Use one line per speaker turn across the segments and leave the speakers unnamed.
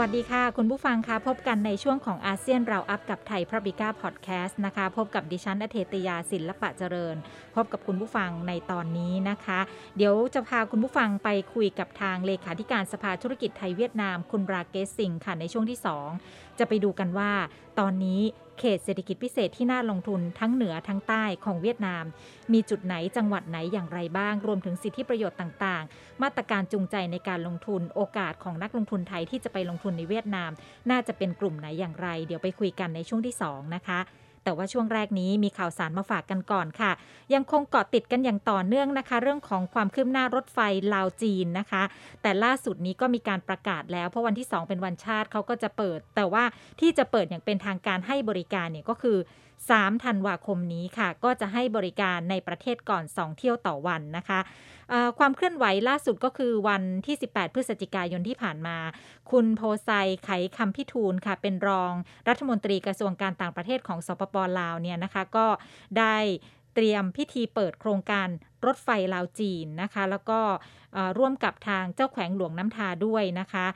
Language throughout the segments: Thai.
วัสดีค่ะ คุณผู้ฟังคะพบกันในช่วงของอาเซียนเราอัพกับไทยพระบิก้าพอดแคสต์นะคะ พบกับดิฉันอเทตยาศิลปะเจริญ พบกับคุณผู้ฟังในตอนนี้นะคะ เดี๋ยวจะพาคุณผู้ฟังไปคุยกับทางเลขาธิการสภาธุรกิจไทยเวียดนาม คุณราเกสสิงค่ะในช่วงที่ 2 จะไปดูกันว่า ตอนนี้ เขตเศรษฐกิจพิเศษที่น่าลงทุนทั้งเหนือทั้งใต้ของเวียดนาม มีจุดไหนจังหวัดไหนอย่างไรบ้าง รวมถึงสิทธิประโยชน์ต่างๆ มาตรการจูงใจในการลงทุน โอกาสของนักลงทุนไทยที่จะไปลงทุนในเวียดนาม น่าจะเป็นกลุ่มไหนอย่างไร เดี๋ยวไปคุยกันในช่วงที่ 2 นะคะ แต่ว่าช่วงแรกนี้มีข่าวสารมาฝากกันก่อนค่ะ ยังคงเกาะติดกันอย่างต่อเนื่องนะคะ เรื่องของความคืบหน้ารถไฟลาวจีนนะคะ แต่ล่าสุดนี้ก็มีการประกาศแล้ว เพราะวันที่ 2 เป็นวันชาติเขาก็จะเปิด แต่ว่าที่จะเปิดอย่างเป็นทางการให้บริการเนี่ยก็คือ 3 ธันวาคมนี้ค่ะ ก็จะให้บริการในประเทศก่อน 2 เที่ยวต่อวันนะคะความเคลื่อนไหวล่าสุดก็คือวันที่ 18 พฤศจิกายนที่ผ่านมา คุณโพไซไขคำพิทูลค่ะ เป็นรองรัฐมนตรีกระทรวงการต่างประเทศของสปปลาวเนี่ยนะคะ ก็ได้เตรียมพิธีเปิดโครงการ รถไฟลาวจีนนะคะ แล้วก็ร่วมกับทางเจ้าแขวงหลวงน้ำทาด้วยนะคะ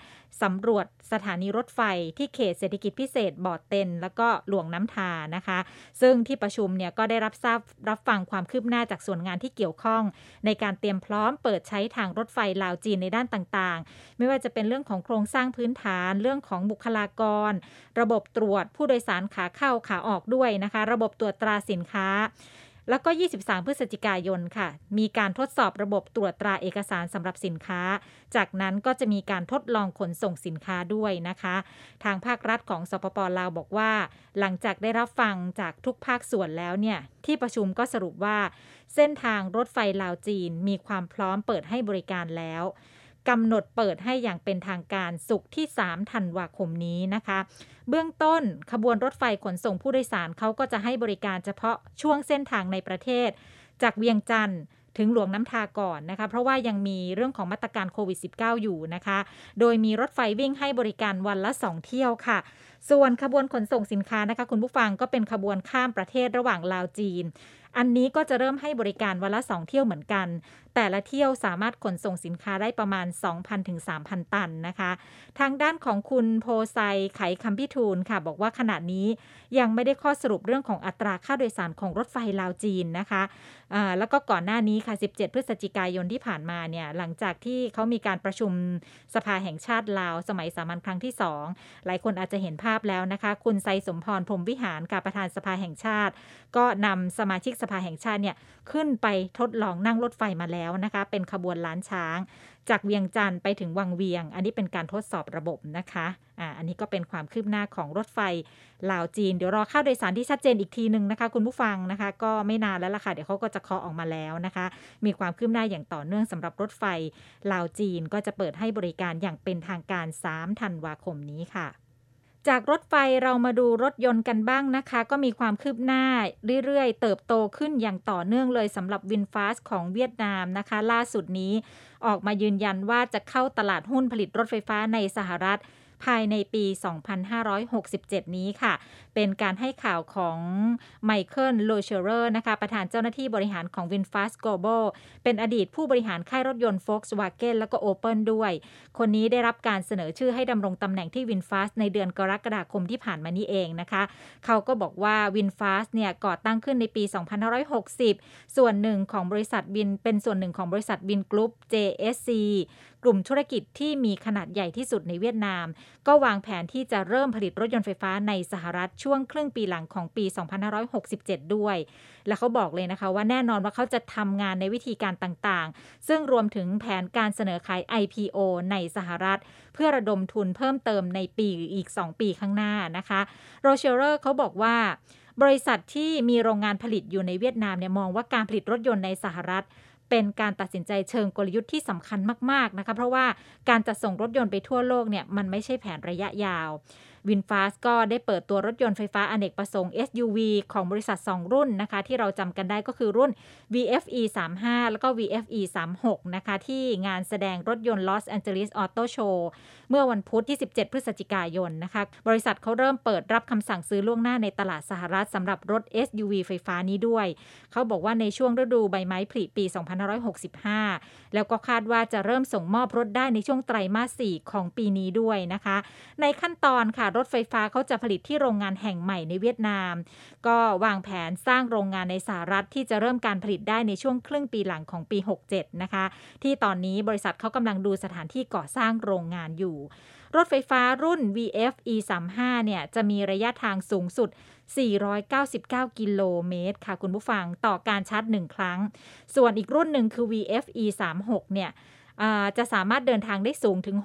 สำรวจสถานีรถไฟที่เขตเศรษฐกิจพิเศษบ่อเต็น แล้วก็หลวงน้ำทานะคะ ซึ่งที่ประชุมเนี่ยก็ได้รับทราบรับฟังความคืบหน้าจากส่วนงานที่เกี่ยวข้อง ในการเตรียมพร้อมเปิดใช้ทางรถไฟลาวจีนในด้านต่างๆ ไม่ว่าจะเป็นเรื่องของโครงสร้างพื้นฐานเรื่องของบุคลากร ระบบตรวจผู้โดยสารขาเข้าขาออกด้วยนะคะ ระบบตรวจตราสินค้า แล้วก็ 23 พฤศจิกายนค่ะ มีการทดสอบระบบตรวจตราเอกสารสำหรับสินค้า จากนั้นก็จะมีการทดลองขนส่งสินค้าด้วยนะคะ ทางภาครัฐของสปปลาวบอกว่า หลังจากได้รับฟังจากทุกภาคส่วนแล้วเนี่ย ที่ประชุมก็สรุปว่า เส้นทางรถไฟลาวจีนมีความพร้อมเปิดให้บริการแล้ว กำหนดเปิดให้อย่างเป็นทางการสุขที่3ธันวาคมนี้นะคะ เบื้องต้นขบวนรถไฟขนส่งผู้โดยสารเขาก็จะให้บริการเฉพาะช่วงเส้นทางในประเทศ จากเวียงจันทร์ถึงหลวงน้ำทาก่อนนะคะ เพราะว่ายังมีเรื่องของมาตรการโควิด -19 อยู่นะคะ โดยมีรถไฟวิ่งให้บริการวันละ 2 เที่ยวค่ะ ส่วนขบวนขนส่งสินค้านะคะ คุณผู้ฟังก็เป็นขบวนข้ามประเทศระหว่างลาวจีน อันนี้ก็จะเริ่มให้บริการวันละ 2 เที่ยวเหมือนกัน แต่ละเที่ยวสามารถขนส่งสินค้าได้ประมาณ 2,000ถึง3,000 ตันนะคะ ทางด้านของคุณโพไซไขคำพิทูลค่ะ บอกว่าขณะนี้ยังไม่ได้ข้อสรุปเรื่องของอัตราค่าโดยสารของรถไฟลาวจีนนะคะะแล้วก็ก่อนหน้านี้ค่ะ 17 พฤศจิกายนที่ผ่านมาเนี่ยหลังจากที่เขามีการประชุมสภาแห่งชาติลาว สมัยสามัญครั้งที่ 2 หลายคนอาจจะเห็นภาพแล้วนะคะ คุณไซสมพรพรมวิหารกับประธานสภาแห่งชาติ ก็นำสมาชิกสภาแห่งชาติเนี่ยขึ้นไปทดลองนั่งรถไฟมาแล้วนะคะ เป็นขบวนล้านช้าง จากเวียงจันทร์ไปถึงวังเวียง อันนี้เป็นการทดสอบระบบนะคะอ่าอันนี้ก็เป็นความคืบหน้าของรถไฟลาวจีน เดี๋ยวรอค่าโดยสารที่ชัดเจนอีกทีหนึ่งนะคะ คุณผู้ฟังนะคะ ก็ไม่นานแล้วล่ะค่ะ เดี๋ยวเขาก็จะเคาะออกมาแล้วนะคะ มีความคืบหน้าอย่างต่อเนื่องสำหรับรถไฟลาวจีนก็จะเปิดให้บริการอย่างเป็นทางการ 3 ธันวาคมนี้ค่ะ จากรถไฟเรามาดูรถยนต์กันบ้างนะคะ ก็มีความคืบหน้าเรื่อยๆ เติบโตขึ้นอย่างต่อเนื่องเลยสำหรับวินฟาสของเวียดนามนะคะ ล่าสุดนี้ออกมายืนยันว่าจะเข้าตลาดหุ้นผลิตรถไฟฟ้าในสหรัฐ ภายในปี 2567 นี้ค่ะ เป็นการให้ข่าวของไมเคิลโลเชอร์นะคะ ประธานเจ้าหน้าที่บริหารของ VinFast Global เป็นอดีตผู้บริหารค่ายรถยนต์ Volkswagen แล้วก็ Opel ด้วย คนนี้ได้รับการเสนอชื่อให้ดำรงตำแหน่งที่ VinFast ในเดือนกรกฎาคมที่ผ่านมานี้เองนะคะ เขาก็บอกว่า VinFast เนี่ยก่อตั้งขึ้นในปี 2560 ส่วนหนึ่งของบริษัท Vin เป็นส่วนหนึ่งของบริษัทวินกรุ๊ป JSC กลุ่มธุรกิจที่มีขนาดใหญ่ที่สุดในเวียดนาม ก็วางแผนที่จะเริ่มผลิตรถยนต์ไฟฟ้าในสหรัฐช่วงครึ่งปีหลังของปี 2567 ด้วย และเขาบอกเลยนะคะว่าแน่นอนว่าเขาจะทำงานในวิธีการต่างๆ ซึ่งรวมถึงแผนการเสนอขาย IPO ในสหรัฐ เพื่อระดมทุนเพิ่มเติมในปีอีก 2 ปีข้างหน้านะคะโรเชอร์เขาบอกว่าบริษัทที่มีโรงงานผลิตอยู่ในเวียดนามเนี่ยมองว่าการผลิตรถยนต์ในสหรัฐ เป็นการตัดสินใจเชิงกลยุทธ์ที่สำคัญมากๆนะคะเพราะว่าการจะส่งรถยนต์ไปทั่วโลกเนี่ยมันไม่ใช่แผนระยะยาว วินฟาสก็ได้เปิดตัวรถยนต์ไฟฟ้าอเนกประสงค์ SUV ของบริษัท 2 รุ่นนะคะ ที่เราจำกันได้ก็คือรุ่น VFE 35แล้วก็ VFE 36นะคะ ที่งานแสดงรถยนต์ Los Angeles Auto Show เมื่อวันพุธที่ 17 พฤศจิกายนนะคะ บริษัทเขาเริ่มเปิดรับคำสั่งซื้อล่วงหน้าในตลาดสหรัฐสำหรับรถ SUV ไฟฟ้านี้ด้วย เขาบอกว่าในช่วงฤดูใบไม้ผลิปี 2565 แล้วก็คาดว่าจะเริ่มส่งมอบรถได้ในช่วงไตรมาส 4 ของปีนี้ด้วยนะคะ ในขั้นตอนค่ะรถไฟฟ้าเขาจะผลิตที่โรงงานแห่งใหม่ในเวียดนาม ก็วางแผนสร้างโรงงานในสหรัฐที่จะเริ่มการผลิตได้ในช่วงครึ่งปีหลังของปี 67 นะคะ ที่ตอนนี้บริษัทเขากำลังดูสถานที่ก่อสร้างโรงงานอยู่ รถไฟฟ้ารุ่น VF E35 เนี่ยจะมีระยะทางสูงสุด 499 กิโลเมตร ค่ะคุณผู้ฟังต่อการชาร์จ 1 ครั้ง ส่วนอีกรุ่นหนึ่งคือ VF E36 เนี่ย จะสามารถเดินทางได้สูงถึง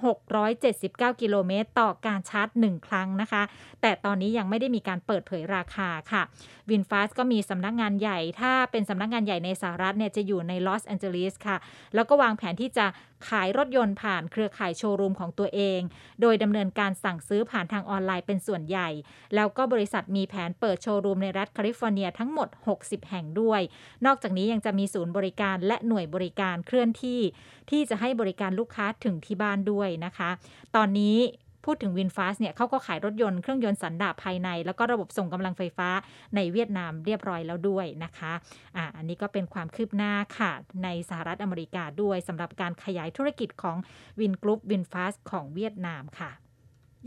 679 กิโลเมตร ต่อการชาร์จ 1 ครั้งนะคะ แต่ตอนนี้ยังไม่ได้มีการเปิดเผยราคาค่ะ VinFast ก็มีสำนักงานใหญ่ ถ้าเป็นสำนักงานใหญ่ในสหรัฐเนี่ยจะอยู่ในลอสแอนเจลิสค่ะ แล้วก็วางแผนที่จะขายรถยนต์ผ่านเครือข่ายโชว์รูมของตัวเอง โดยดำเนินการสั่งซื้อผ่านทางออนไลน์เป็นส่วนใหญ่ แล้วก็บริษัทมีแผนเปิดโชว์รูมในรัฐแคลิฟอร์เนียทั้งหมด 60 แห่งด้วย นอกจากนี้ยังจะมีศูนย์บริการและหน่วยบริการเคลื่อนที่ที่จะให้บริการลูกค้าถึงที่บ้านด้วยนะคะ ตอนนี้พูดถึง VinFast เนี่ยเขาก็ขายรถยนต์เครื่องยนต์สันดาปภายใน แล้วก็ระบบส่งกำลังไฟฟ้าในเวียดนามเรียบร้อยแล้วด้วยนะคะอ่าอันนี้ก็เป็นความคืบหน้าค่ะ ในสหรัฐอเมริกาด้วยสำหรับการขยายธุรกิจของVingroup VinFast ของเวียดนามค่ะ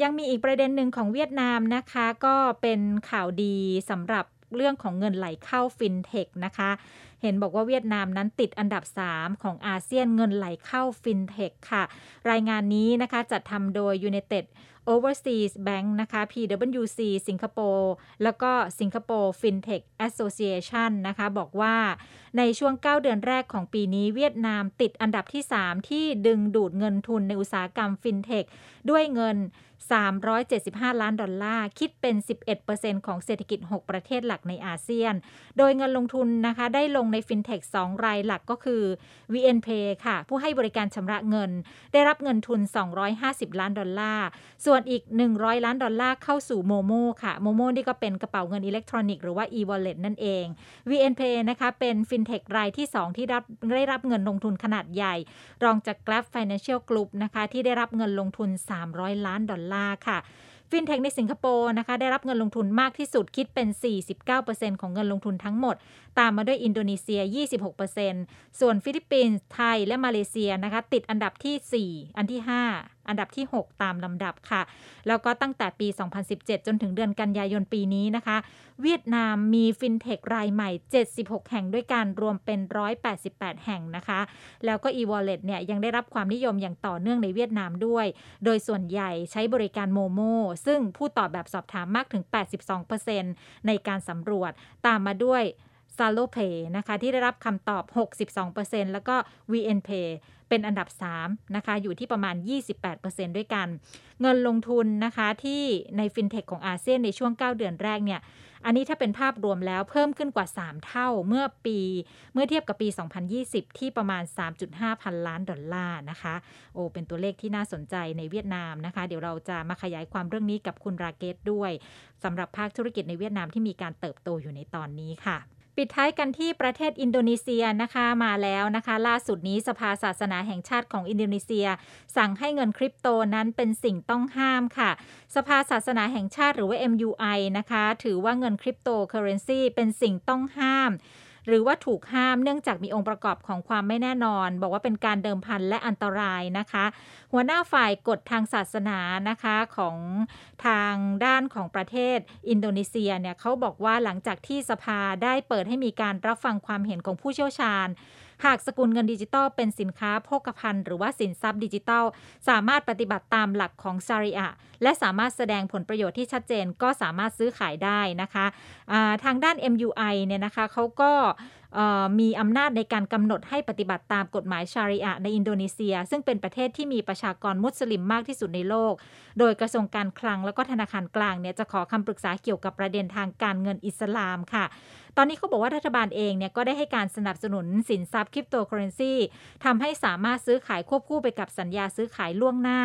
ยังมีอีกประเด็นหนึ่งของเวียดนามนะคะ ก็เป็นข่าวดีสำหรับเรื่องของเงินไหลเข้าฟินเทคนะคะ เห็นบอกว่าเวียดนามนั้นติดอันดับ 3 ของอาเซียนเงินไหลเข้าฟินเทคค่ะ รายงานนี้นะคะจัดทำโดย United Overseas Bank นะคะ PwC สิงคโปร์แล้วก็สิงคโปร์ FinTech Association นะคะ บอกว่าในช่วง 9 เดือนแรกของปีนี้เวียดนามติดอันดับที่ 3 ที่ดึงดูดเงินทุนในอุตสาหกรรม FinTech ด้วยเงิน 375 ล้านดอลลาร์ คิดเป็น 11%ของเศรษฐกิจ 6 ประเทศหลักในอาเซียน โดยเงินลงทุนนะคะได้ลงใน FinTech 2รายหลักก็คือ VNPay ค่ะ ผู้ให้บริการชำระเงิน ได้รับเงินทุน 250 ล้านดอลลาร์ ส่วนอีก 100 ล้านดอลลาร์เข้าสู่ MoMo ค่ะ MoMo นี่ก็เป็นกระเป๋าเงินอิเล็กทรอนิกส์หรือว่า e-wallet นั่นเอง VNPay นะคะเป็น FinTech รายที่ 2 ที่รับได้รับเงินลงทุนขนาดใหญ่ รองจาก Grab Financial Group นะคะที่ได้รับเงินลงทุน 300 ล้านดอลลาร์ค่ะฟินเทคในสิงคโปร์นะคะได้รับเงินลงทุนมากที่สุดคิดเป็น 49%ของเงินลงทุนทั้งหมด ตามมาด้วยอินโดนีเซีย 26%ส่วนฟิลิปปินส์ไทยและมาเลเซียนะคะติดอันดับที่ 4 อันที่ 5 อันดับที่ 6 ตามลำดับค่ะ แล้วก็ตั้งแต่ปี 2017 จนถึงเดือนกันยายนปีนี้นะคะ เวียดนามมีฟินเทครายใหม่ 76 แห่งด้วยกันรวมเป็น 188 แห่งนะคะ แล้วก็ e-wallet เนี่ยยังได้รับความนิยมอย่างต่อเนื่องในเวียดนามด้วย โดยส่วนใหญ่ใช้บริการโมโมซึ่งผู้ตอบแบบสอบถามมากถึง 82%ในการสำรวจตามมาด้วย s a l o Pay นะคะที่ได้รับคำตอบ 62%แล้วก็ VNPay เป็นอันดับ 3 นะคะ อยู่ที่ประมาณ 28%ด้วยกัน เงินลงทุนนะคะที่ในฟินเทคของอาเซียนในช่วง 9 เดือนแรกเนี่ยอันนี้ถ้าเป็นภาพรวมแล้วเพิ่มขึ้นกว่า 3 เท่าเมื่อปี เมื่อเทียบกับปี 2020 ที่ประมาณ 3.5 พันล้านดอลลาร์นะคะ โอ้เป็นตัวเลขที่น่าสนใจในเวียดนามนะคะ เดี๋ยวเราจะมาขยายความเรื่องนี้กับคุณราเกตด้วยสำหรับภาคธุรกิจในเวียดนามที่มีการเติบโตอยู่ในตอนนี้ค่ะ ปิดท้ายกันที่ประเทศอินโดนีเซียนะคะมาแล้วนะคะ ล่าสุดนี้สภาศาสนาแห่งชาติของอินโดนีเซีย สั่งให้เงินคริปโตนั้นเป็นสิ่งต้องห้ามค่ะ สภาศาสนาแห่งชาติหรือว่า MUI นะคะ ถือว่าเงินคริปโตเคอเรนซีเป็นสิ่งต้องห้าม หรือว่าถูกห้ามเนื่องจากมีองค์ประกอบของความไม่แน่นอน บอกว่าเป็นการเดิมพันและอันตรายนะคะ หัวหน้าฝ่ายกฎทางศาสนานะคะของทางด้านของประเทศอินโดนีเซียเนี่ยเขาบอกว่าหลังจากที่สภาได้เปิดให้มีการรับฟังความเห็นของผู้เชี่ยวชาญ หากสกุลเงินดิจิตอลเป็นสินค้าโภคภัณฑ์หรือว่าสินทรัพย์ดิจิตอลสามารถปฏิบัติตามหลักของชาริอะและสามารถแสดงผลประโยชน์ที่ชัดเจนก็สามารถซื้อขายได้นะคะทางด้าน MUI เนี่ยนะคะเขาก็ มีอำนาจในการกำหนดให้ปฏิบัติตามกฎหมายชาริอะในอินโดนีเซีย ซึ่งเป็นประเทศที่มีประชากรมุสลิมมากที่สุดในโลก โดยกระทรวงการคลังแล้วก็ธนาคารกลางเนี่ยจะขอคำปรึกษาเกี่ยวกับประเด็นทางการเงินอิสลามค่ะ ตอนนี้เขาบอกว่ารัฐบาลเองเนี่ยก็ได้ให้การสนับสนุนสินทรัพย์คริปโตเคอเรนซีทำให้สามารถซื้อขายควบคู่ไปกับสัญญาซื้อขายล่วงหน้า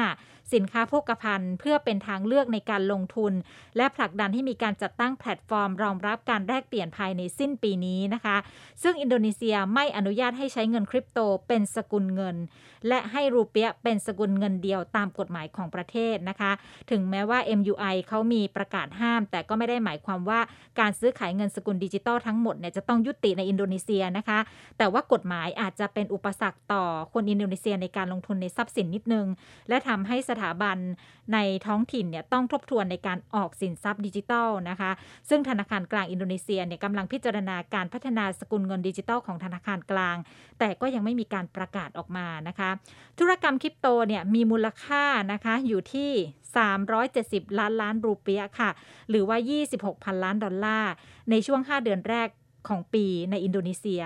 สินค้าโภคภัณฑ์ เพื่อเป็นทางเลือกในการลงทุน และผลักดันให้มีการจัดตั้งแพลตฟอร์ม รองรับการแลกเปลี่ยนภายในสิ้นปีนี้นะคะ ซึ่งอินโดนีเซียไม่อนุญาตให้ใช้เงินคริปโตเป็นสกุลเงิน และให้รูเปียเป็นสกุลเงินเดียวตามกฎหมายของประเทศนะคะ ถึงแม้ว่า MUI เขามีประกาศห้าม แต่ก็ไม่ได้หมายความว่าการซื้อขายเงินสกุลดิจิตอลทั้งหมดเนี่ยจะต้องยุติในอินโดนีเซียนะคะ แต่ว่ากฎหมายอาจจะเป็นอุปสรรคต่อคนอินโดนีเซียในการลงทุนในทรัพย์สินนิดนึง และทำให้สถาบันในท้องถิ่นเนี่ยต้องทบทวนในการออกสินทรัพย์ดิจิทัลนะคะ ซึ่งธนาคารกลางอินโดนีเซียเนี่ยกำลังพิจารณาการพัฒนาสกุลเงินดิจิทัลของธนาคารกลาง แต่ก็ยังไม่มีการประกาศออกมานะคะธุรกรรมคริปโตเนี่ยมีมูลค่านะคะอยู่ที่ 370 ล้านล้านรูเปียค่ะ หรือว่า 26พันล้านดอลลาร์ ในช่วง 5 เดือนแรกของปีในอินโดนีเซีย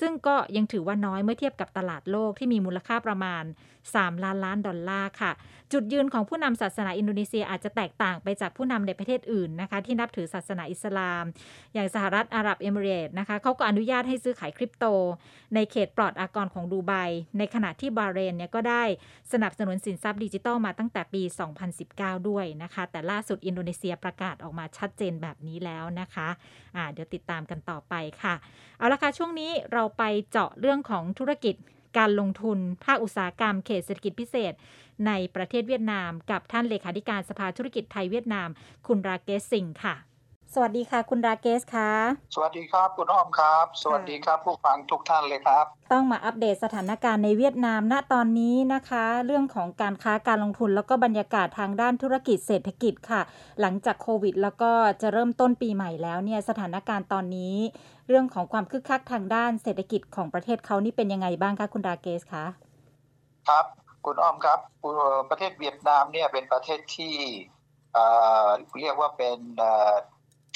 ซึ่งก็ยังถือว่าน้อยเมื่อเทียบกับตลาดโลกที่มีมูลค่าประมาณ 3 ล้านล้านดอลลาร์ค่ะ จุดยืนของผู้นำศาสนาอินโดนีเซียอาจจะแตกต่างไปจากผู้นำในประเทศอื่นนะคะที่นับถือศาสนาอิสลาม อย่างสหรัฐอาหรับเอมิเรต์นะคะเขาก็อนุญาตให้ซื้อขายคริปโต ในเขตปลอดอากรของดูไบในขณะที่บาเรนเนี่ยก็ได้สนับสนุนสินทรัพย์ดิจิทัลมาตั้งแต่ปี 2019 ด้วยนะคะ แต่ล่าสุดอินโดนีเซียประกาศออกมาชัดเจนแบบนี้แล้วนะคะอ่าเดี๋ยวติดตามกันต่อไปค่ะ เอาละค่ะช่วงนี้เราไปเจาะเรื่องของธุรกิจการลงทุน ภาคอุตสาหกรรมเขตเศรษฐกิจพิเศษ ในประเทศเวียดนาม กับท่านเลขาธิการสภาธุรกิจไทยเวียดนาม คุณราเกสสิงห์ค่ะ สวัสดีค่ะ คุณราเกสค่ะ
สวัสดีครับคุณอ้อมครับ สวัสดีครับผู้ฟังทุกท่านเลยครับ
ต้องมาอัปเดตสถานการณ์ในเวียดนามณตอนนี้นะคะ เรื่องของการค้าการลงทุนแล้วก็บรรยากาศทางด้านธุรกิจเศรษฐกิจค่ะ หลังจากโควิด แล้วก็จะเริ่มต้นปีใหม่แล้วเนี่ยสถานการณ์ตอนนี้ เรื่องของความคึกคักทางด้านเศรษฐกิจของประเทศเขานี่เป็นยังไงบ้างคะคุณราเกสคะ
ครับ คุณอ้อมครับเอ่อประเทศเวียดนามเนี่ยเป็นประเทศที่เอ่อเรียกว่าเป็นเอ่อ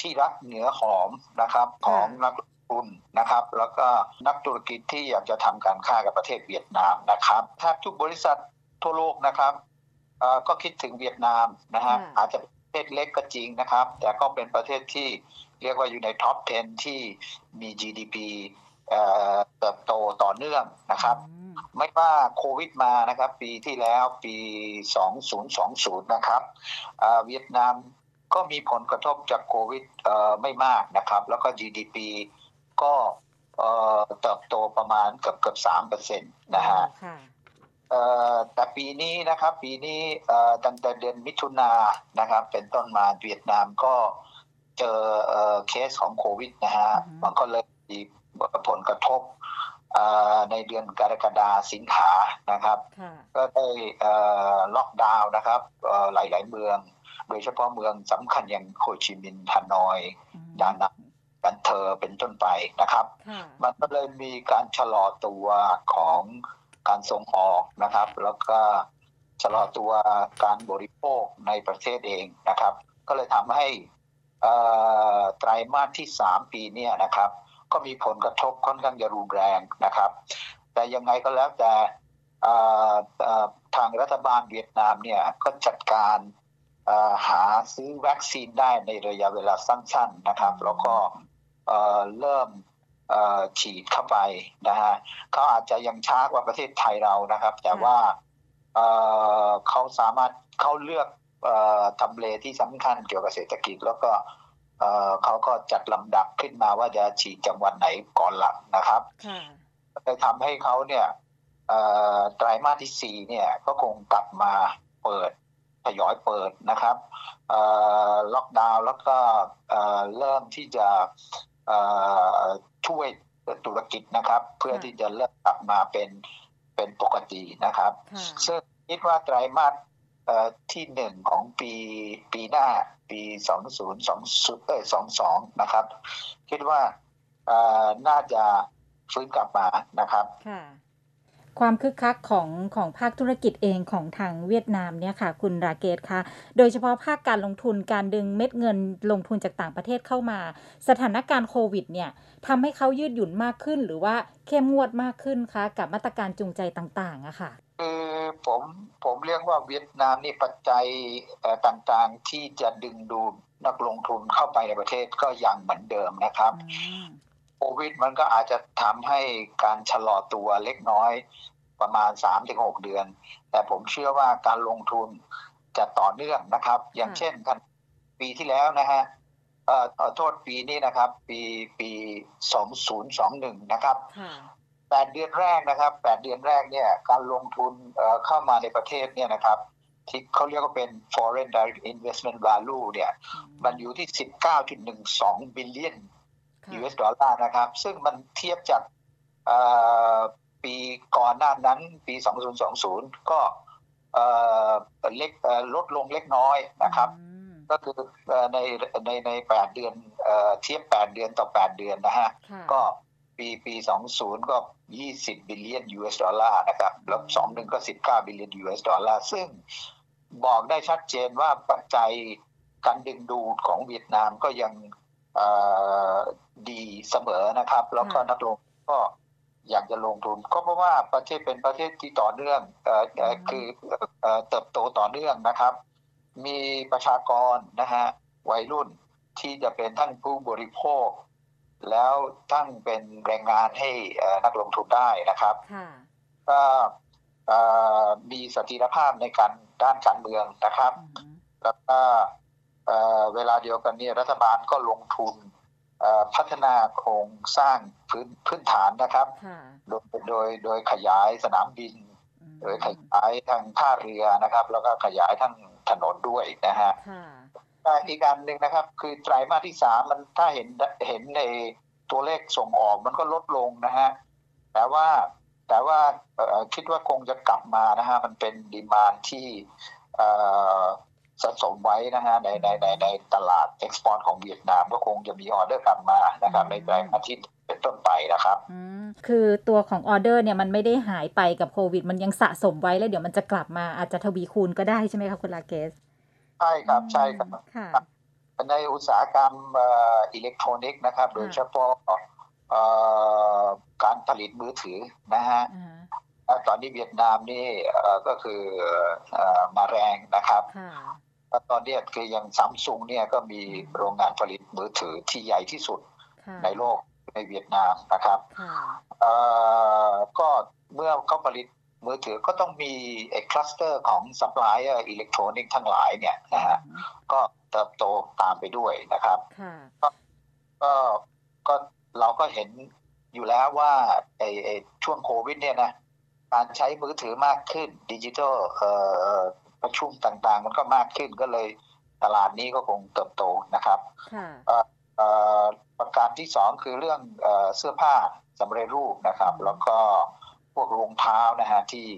ที่รักเหนือหอมนะครับของนักลงทุนนะครับแล้วก็นักธุรกิจที่อยากจะทำการค้ากับประเทศเวียดนามนะครับแทบทุกบริษัททั่วโลกนะครับเอ่อก็คิดถึงเวียดนามนะฮะอาจจะเป็นประเทศเล็กก็จริงนะครับ แต่ก็เป็นประเทศที่เรียกว่าอยู่ในท็อป 10 ที่มี GDP เอ่อเติบโตต่อเนื่องนะครับ
อืม
ไม่ว่าโควิดมานะครับ ปีที่แล้วปี 2020 นะครับอ่าเวียดนาม ก็มีผลกระทบจากโควิดเอ่อไม่มากนะครับ แล้วก็ GDP ก็เอ่อเติบโตประมาณเกือบเกือบ3เปอร์เซ็นต์นะฮะ
ค่ะ
เอ่อแต่ปีนี้นะครับปีนี้เอ่อตั้งแต่เดือนมิถุนายนนะครับ เป็นต้นมาเวียดนามก็เจอเอ่อเคสของโควิดนะฮะ
อือฮึ
มันก็เลยมีผลกระทบเอ่อในเดือนกรกฎาสิงหานะครับ
ค่ะ
ก็ได้เอ่อล็อกดาวน์นะครับเอ่อหลาย ๆ เมือง โดยเฉพาะเมืองสำคัญอย่างโฮจิมินห์ฮานอย
อืม
ดานังกันเธอเป็นต้นไปนะครับ
ค่ะ
มันก็เลยมีการชะลอตัวของการส่งออกนะครับ แล้วก็ชะลอตัวการบริโภคในประเทศเองนะครับ ก็เลยทำให้เอ่อไตรมาสที่สามปีเนี้นะครับ ก็มีผลกระทบค่อนข้างจะรุนแรงนะครับ แต่ยังไงก็แล้วแต่เอ่อเอ่อทางรัฐบาลเวียดนามเนี่ยก็จัดการเอ่อ หาซื้อวัคซีนได้ในระยะเวลาสั้นๆนะครับ แล้วก็เอ่อเริ่มเอ่อฉีดเข้าไปนะฮะเขาอาจจะยังช้ากว่าประเทศไทยเรานะครับ แต่ว่าเอ่อเขาสามารถเขาเลือกเอ่อทำเลที่สำคัญเกี่ยวกับเศรษฐกิจ แล้วก็เอ่อเขาก็จัดลำดับขึ้นมาว่าจะฉีดจังหวัดไหนก่อนหลังนะครับ
ค่ะ
เลยทำให้เขาเนี่ยเอ่อไตรมาสที่สี่เนี่ยก็คงกลับมาเปิด ทยอยเปิดนะครับเอ่อล็อกดาวน์แล้วก็เอ่อเริ่มที่จะเอ่อช่วยธุรกิจนะครับ เพื่อที่จะเริ่มกลับมาเป็นเป็นปกตินะครับ
ค่ะ
ซึ่งคิดว่าไตรมาสเอ่อที่หนึ่งของปีปีหน้าปี 2020เอ้ย22 นะครับ คิดว่าเอ่อน่าจะฟื้นกลับมานะครับ
ค่ะความคึกคักของของภาคธุรกิจเองของทางเวียดนามเนี่ยค่ะ คุณราเกตคะโดยเฉพาะภาคการลงทุนการดึงเม็ดเงินลงทุนจากต่างประเทศเข้ามา สถานการณ์โควิดเนี่ยทำให้เขายืดหยุ่นมากขึ้น หรือว่าเข้มงวดมากขึ้นคะกับมาตรการจูงใจต่างๆอะค่ะ
คือผมผมเรียกว่าเวียดนามนี่ปัจจัยเอ่อต่างๆที่จะดึงดูดนักลงทุนเข้าไปในประเทศก็ยังเหมือนเดิมนะครับ
อืม
โควิดมันก็อาจจะทำให้การชะลอตัวเล็กน้อยประมาณ3าถึงหเดือน แต่ผมเชื่อว่าการลงทุนจะต่อเนื่องนะครับ อย่างเช่นกันปีที่แล้วนะฮะเอ่อโทษปีนี้นะครับ ปีปี 2021 นะครับ
ค่ะ
แปดเดือนแรกนะครับแปดเดือนแรกเนี่ยการลงทุนเอ่อเข้ามาในประเทศเนี่ยนะครับที่เขาเรียกว่าเป็น foreign direct investment value เนี่ย มันอยู่ที่ 19.12บิลเลียน
ค่ะ
US ดอลลาร์นะครับ ซึ่งมันเทียบจากเอ่อปีก่อนหน้านั้นปี 2020 ก็เอ่อเล็กเอ่อลดลงเล็กน้อยนะครับ
อืม
ก็คือเอ่อในในในแปดเดือนเอ่อเทียบแปดเดือนต่อแปดเดือนนะฮะ
ค่ะ
ก็ปีปี 20 ก็ 20 บิลเลียน US ดอลลาร์นะครับ แล้ว21 ก็ 19 billion US dollar ซึ่งบอกได้ชัดเจนว่าปัจจัยการดึงดูดของเวียดนามก็ยังเอ่อ ดีเสมอนะครับ แล้วก็นักลงทุนก็อยากจะลงทุน ก็เพราะว่าประเทศเป็นประเทศที่ต่อเนื่องเอ่อเอ่อคือเอ่อเติบโตต่อเนื่องนะครับ มีประชากรนะฮะวัยรุ่นที่จะเป็นทั้งผู้บริโภค แล้วทั้งเป็นแรงงานให้เอ่อนักลงทุนได้นะครับ
ค่ะ
ก็เอ่อมีเสถียรภาพในการด้านการเมืองนะครับ
อืม
แล้วก็ เอ่อเวลาเดียวกันเนี่ยรัฐบาลก็ลงทุนเอ่อพัฒนาโครงสร้างพื้นพื้นฐานนะครับ
ค่ะ
โดยโดยโดยขยายสนามบิน
อืม
โดยขยายทางท่าเรือนะครับ แล้วก็ขยายทั้งถนนด้วยนะฮะ
ค่ะ
แต่อีกการหนึ่งนะครับ คือไตรมาสที่สามมันถ้าเห็นเห็นในตัวเลขส่งออกมันก็ลดลงนะฮะแต่ว่าแต่ว่าเอ่อคิดว่าคงจะกลับมานะฮะมันเป็น demand ที่เอ่อ สะสมไว้นะฮะในในในในตลาด export ของเวียดนามก็คงจะมีออเดอร์กลับมานะครับในไตรมาสที่เป็นต้นไปนะครับ
อืมคือตัวของออเดอร์เนี่ยมันไม่ได้หายไปกับโควิด มันยังสะสมไว้แล้วเดี๋ยวมันจะกลับมาอาจจะทวีคูณก็ได้ใช่ไหมคะคุณลาเกส
ใช่ครับใช่ครับ
ค่ะ
ในอุตสาหกรรมเอ่ออิเล็กทรอนิกส์นะครับ โดยเฉพาะเอ่อการผลิตมือถือนะฮะ
อ่า
ตอนนี้เวียดนามนี่เอ่อก็คือเอ่อมาแรงนะครับ
ค่ะ
แล้ว ตอนเนี้ยคืออย่างซัมซุงเนี่ยก็มีโรงงานผลิตมือถือที่ใหญ่ที่สุด
ค่ะ
ในโลกในเวียดนามนะครับ
ค่ะ
เอ่อก็เมื่อเขาผลิตมือถือก็ต้องมีไอ้ cluster ของซัพพลายเออร์อิเล็กทรอนิกส์ทั้งหลายเนี่ยนะฮะก็เติบโตตามไปด้วยนะครับ
ค่ะ
ก็ก็เราก็เห็นอยู่แล้วว่าไอ้ไอ้ช่วงโควิดเนี่ยนะการใช้มือถือมากขึ้นดิจิทัลเอ่อ ประชุมต่างๆ มันก็มากขึ้นก็เลยตลาดนี้ก็คงเติบโตนะครับ
ค่ะ
เอ่อประการที่สองคือเรื่องเอ่อเสื้อผ้าสำเร็จรูปนะครับ แล้วก็พวกรองเท้านะฮะที่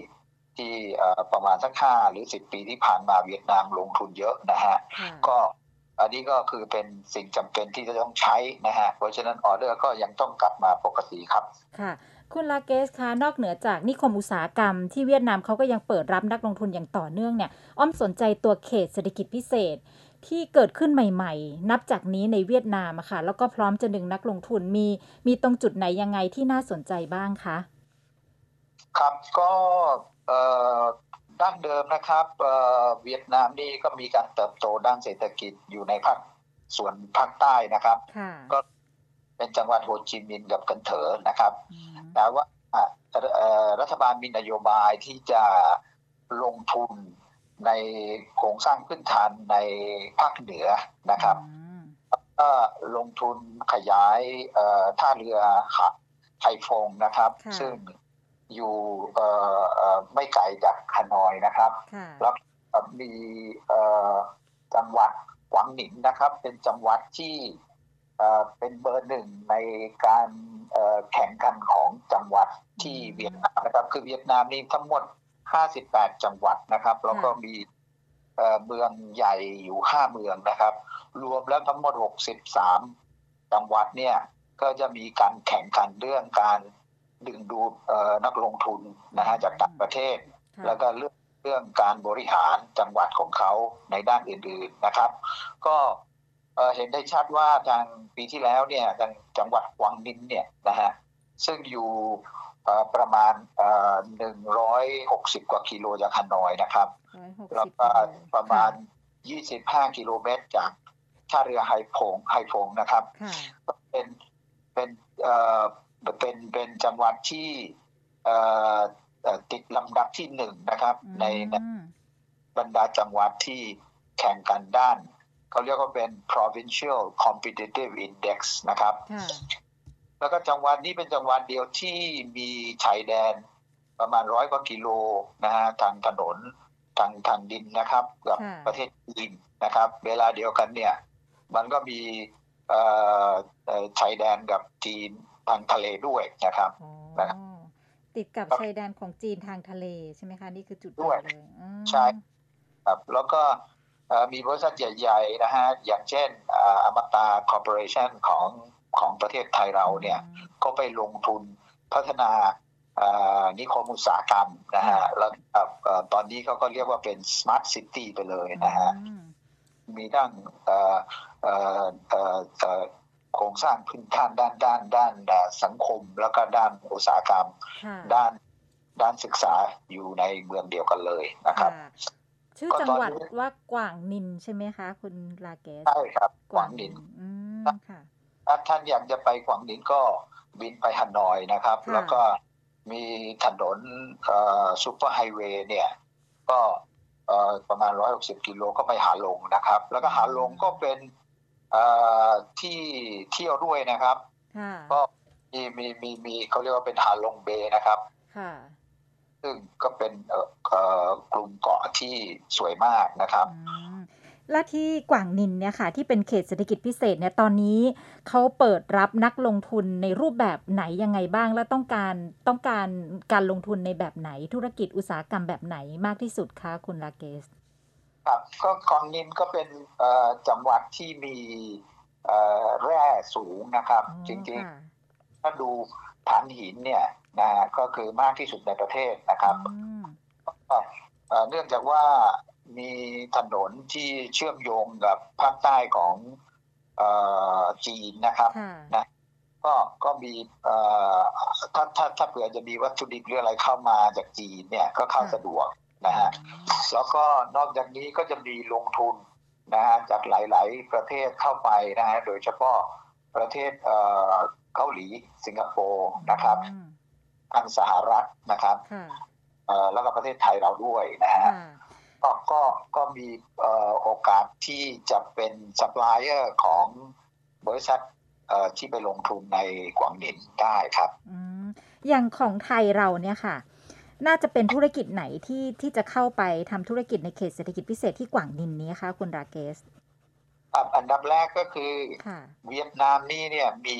ที่เอ่อประมาณสักห้าหรือสิบปีที่ผ่านมาเวียดนามลงทุนเยอะนะฮะ
ค่ะ
ก็อันนี้ก็คือเป็นสิ่งจำเป็นที่จะต้องใช้นะฮะเพราะฉะนั้นออเดอร์ก็ยังต้องกลับมาปกติครับ
ค่ะ คุณลาเกสคะนอกเหนือจากนิคมอุตสาหกรรมที่เวียดนามเขาก็ยังเปิดรับนักลงทุนอย่างต่อเนื่องเนี่ยอ้อมสนใจตัวเขตเศรษฐกิจพิเศษที่เกิดขึ้นใหม่ๆ นับจากนี้ในเวียดนามอะค่ะ แล้วก็พร้อมจะดึงนักลงทุนมีมีตรงจุดไหนยังไงที่น่าสนใจบ้างคะ
ครับก็เอ่อดั้งเดิมนะครับเอ่อเวียดนามนี่ก็มีการเติบโตด้านเศรษฐกิจอยู่ในภาคส่วนภาคใต้นะครับ
ค่ะ
ก็ เป็นจังหวัดโฮจิมินห์กับกันเถอนะครับ
อืม
แต่ว่าเอ่อรัฐบาลมีนโยบายที่จะลงทุนในโครงสร้างพื้นฐานในภาคเหนือนะครับ
อืม
ก็ลงทุนขยายเอ่อท่าเรือหะไทฟงนะครับ ซึ่งอยู่เอ่อเอ่อไม่ไกลจากฮานอยนะครับ
ค่ะ
แล้วก็มีเอ่อจังหวัดกวางหนิงนะครับ เป็นจังหวัดที่ เอ่อเป็นเบอร์หนึ่งในการเอ่อแข่งขันของจังหวัดที่เวียดนามนะครับ คือเวียดนามนี่ทั้งหมด 58 จังหวัดนะครับ แล้วก็มีเอ่อเมืองใหญ่อยู่ 5 เมืองนะครับ รวมแล้วทั้งหมด 63 จังหวัดเนี่ยก็จะมีการแข่งขันเรื่องการดึงดูดเอ่อนักลงทุนนะฮะจากต่างประเทศ
ค่ะ
แล้วก็เรื่องเรื่องการบริหารจังหวัดของเขาในด้านอื่นๆนะครับ ก็ เอ่อเห็นได้ชัดว่าทางปีที่แล้วเนี่ยทางจังหวัดกวางนินเนี่ยนะฮะซึ่งอยู่เอ่อประมาณหนึ่งร้อยหกสิบกว่ากิโลจากฮานอยนะครับ
ร้อยหก
แล้ว
สิบ
ก็ประมาณ
ค่
25 กิโลเมตรจากท่าเรือไฮโพงไฮโพงนะครับ
ค่ะ
เป็นเป็นเอ่อเป็นเป็นจังหวัดที่เอ่อเอ่อติดลำดับที่หนึ่งนะครับ ในใน
อืม
บรรดาจังหวัดที่แข่งกันด้าน เขาเรียกว่าเป็น provincial competitive index นะครับ
ค่ะ
แล้วก็จังหวัดนี้เป็นจังหวัดเดียวที่มีชายแดนประมาณร้อยกว่ากิโลนะฮะทางถนนทางทางดินนะครับกับ
ค่ะ
ประเทศจีนนะครับ เวลาเดียวกันเนี่ย มันก็มีเอ่อเอ่อชายแดนกับจีนทางทะเลด้วยนะครับ
อ๋อ
นะครับ
ติดกับชายแดนของจีนทางทะเลใช่ไหมคะ นี่คือจุด
ด้วย
เด่นเลยอืม
ใช่ครับแล้วก็เอ่อ มีบริษัทใหญ่ๆนะฮะอย่างเช่นอมตาคอร์ปอเรชันของของประเทศไทยเราเนี่ย
อืม
ก็ไปลงทุนพัฒนาเอ่อนิคมอุตสาหกรรมนะฮะ
ค่ะ
แล้วเอ่อเอ่อตอนนี้เขาก็เรียกว่าเป็น smart city ไปเลยนะฮะ
อืม
มีทั้งเอ่อเอ่อเอ่อเอ่อโครงสร้างพื้นฐานด้านด้านด้านด้านสังคม แล้วก็ด้านอุตสาหกรรม
ค่ะ
ด้านด้านศึกษาอยู่ในเมืองเดียวกันเลยนะครับ
ค่ะ ชื่อ
ก็
จัง
ตอน
หวัด
นี้
ว่ากว่างนินใช่ไหมคะ คุณลาเกส
ใช่ครับ กว่างนิน
อืมค่ะ
ถ้าท่านอยากจะไปกว่างนินก็บินไปฮานอยนะครับ
ค่ะ
แล้วก็มีถนน superhighway เนี่ย ก็เอ่อประมาณ 160 กิโลก็ไปหาลงนะครับ แล้วก็หาลงก็เป็นเอ่อที่เที่ยวด้วยนะครับ
ค่ะ
ก็มีมีมีมีเขาเรียกว่าเป็นหาลงเบย์นะครับ
ค่ะ
ซึ่งก็เป็นเอ่อเอ่อกลุ่มเกาะที่สวยมากนะครับ
อืมและที่กว่างนินเนี่ยค่ะ ที่เป็นเขตเศรษฐกิจพิเศษเนี่ยตอนนี้เขาเปิดรับนักลงทุนในรูปแบบไหนยังไงบ้าง และต้องการต้องการการลงทุนในแบบไหนธุรกิจอุตสาหกรรมแบบไหนมากที่สุดคะคุณลาเกส
ครับก็คอนนินก็เป็นเอ่อจังหวัดที่มีเอ่อแร่สูงนะครับ
อ๋อ
จริง
ค่ะ
ๆถ้าดู ฐานหินเนี่ยนะก็คือมากที่สุดในประเทศนะครับ
อืม
ก็เอ่อเนื่องจากว่ามีถนนที่เชื่อมโยงกับภาคใต้ของเอ่อจีนนะครับ
ค่ะ
นะก็ก็มีเอ่อถ้าถ้าถ้าเผื่อจะมีวัตถุดิบหรืออะไรเข้ามาจากจีนเนี่ยก็เข้า
ค่ะ
สะดวกนะฮะแล้วก็นอกจากนี้ก็จะมีลงทุนนะฮะจากหลาย ๆ ประเทศเข้าไปนะฮะโดยเฉพาะประเทศ เอ่อเกาหลีสิงคโปร์นะครับ
อืม
ทางสหรัฐนะครับ
ค่ะ
เอ่อแล้วก็ประเทศไทยเราด้วยนะฮะ
ค่ะ
ก็ก็ก็มีเอ่อโอกาสที่จะเป็นซัพพลายเออร์ของบริษัทเอ่อที่ไปลงทุนในกว่างนินได้ครับ
อืมอย่างของไทยเราเนี่ยค่ะ น่าจะเป็นธุรกิจไหนที่ที่จะเข้าไปทำธุรกิจในเขตเศรษฐกิจพิเศษที่กว่างนินนี้คะคุณราเกส
ครับอันดับแรกก็คือ
ค่ะ
เวียดนามนี่เนี่ยมี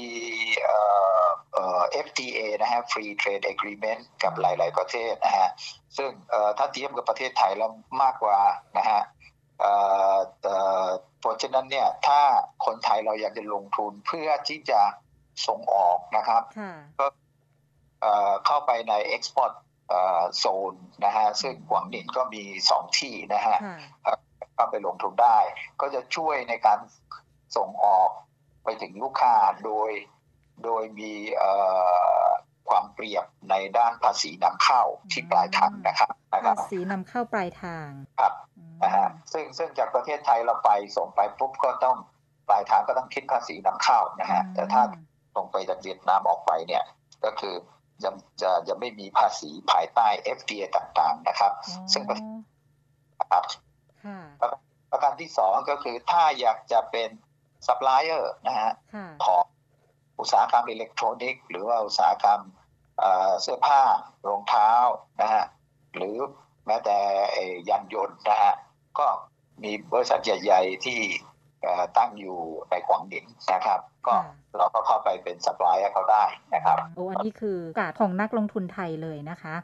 เอ่อเอ่อ FTA นะฮะ Free Trade Agreement กับหลาย ๆ ประเทศนะฮะซึ่งเอ่อถ้าเทียบกับประเทศไทยแล้วมากกว่านะฮะเอ่อเอ่อเพราะฉะนั้นเนี่ยถ้าคนไทยเราอยากจะลงทุนเพื่อที่จะส่งออกนะครับ
ค่ะ
เอ่อเข้าไปใน Export โซนนะฮะซึ่งกวางหนินก็มีสองที่นะฮะ
ค่ะ
เข้าไปลงทุนได้ ก็จะช่วยในการส่งออกไปถึงลูกค้าโดยโดยมีเอ่อความเปรียบในด้านภาษีนำเข้าที่ปลายทางนะครับนะค
ภา
รับ
ษีนำเข้าปลายทาง
ครับ
อืม
นะฮะซึ่งซึ่งจากประเทศไทยเราไปส่งไปปุ๊บก็ต้องปลายทางก็ต้องคิดภาษีนำเข้านะฮะแต่ถ้าส่งไปจากเวียดนามออกไปเนี่ยก็คือจะจะจะไม่มีภาษีภายใต้ FTA ต่างๆนะครับ
อ๋อ
ซึ่งประเทศครับ
ค่ะ
ประการที่สองก็คือถ้าอยากจะเป็นซัพพลายเออร์นะฮะ
ค่ะ
ของอุตสาหกรรมอิเล็กทรอนิกส์หรือว่าอุตสาหกรรมเอ่อเสื้อผ้ารองเท้านะฮะหรือแม้แต่เอ่อยานยนต์นะฮะก็มีบริษัทใหญ่ ๆ ที่เอ่อตั้งอยู่ในกว่างนินนะครับ ก็
ค่ะ
เราก็เข้าไปเป็น supply ให้เขาได้นะครับ
โอ้อันนี้คือโอกาสของนักลงทุนไทยเลยนะคะ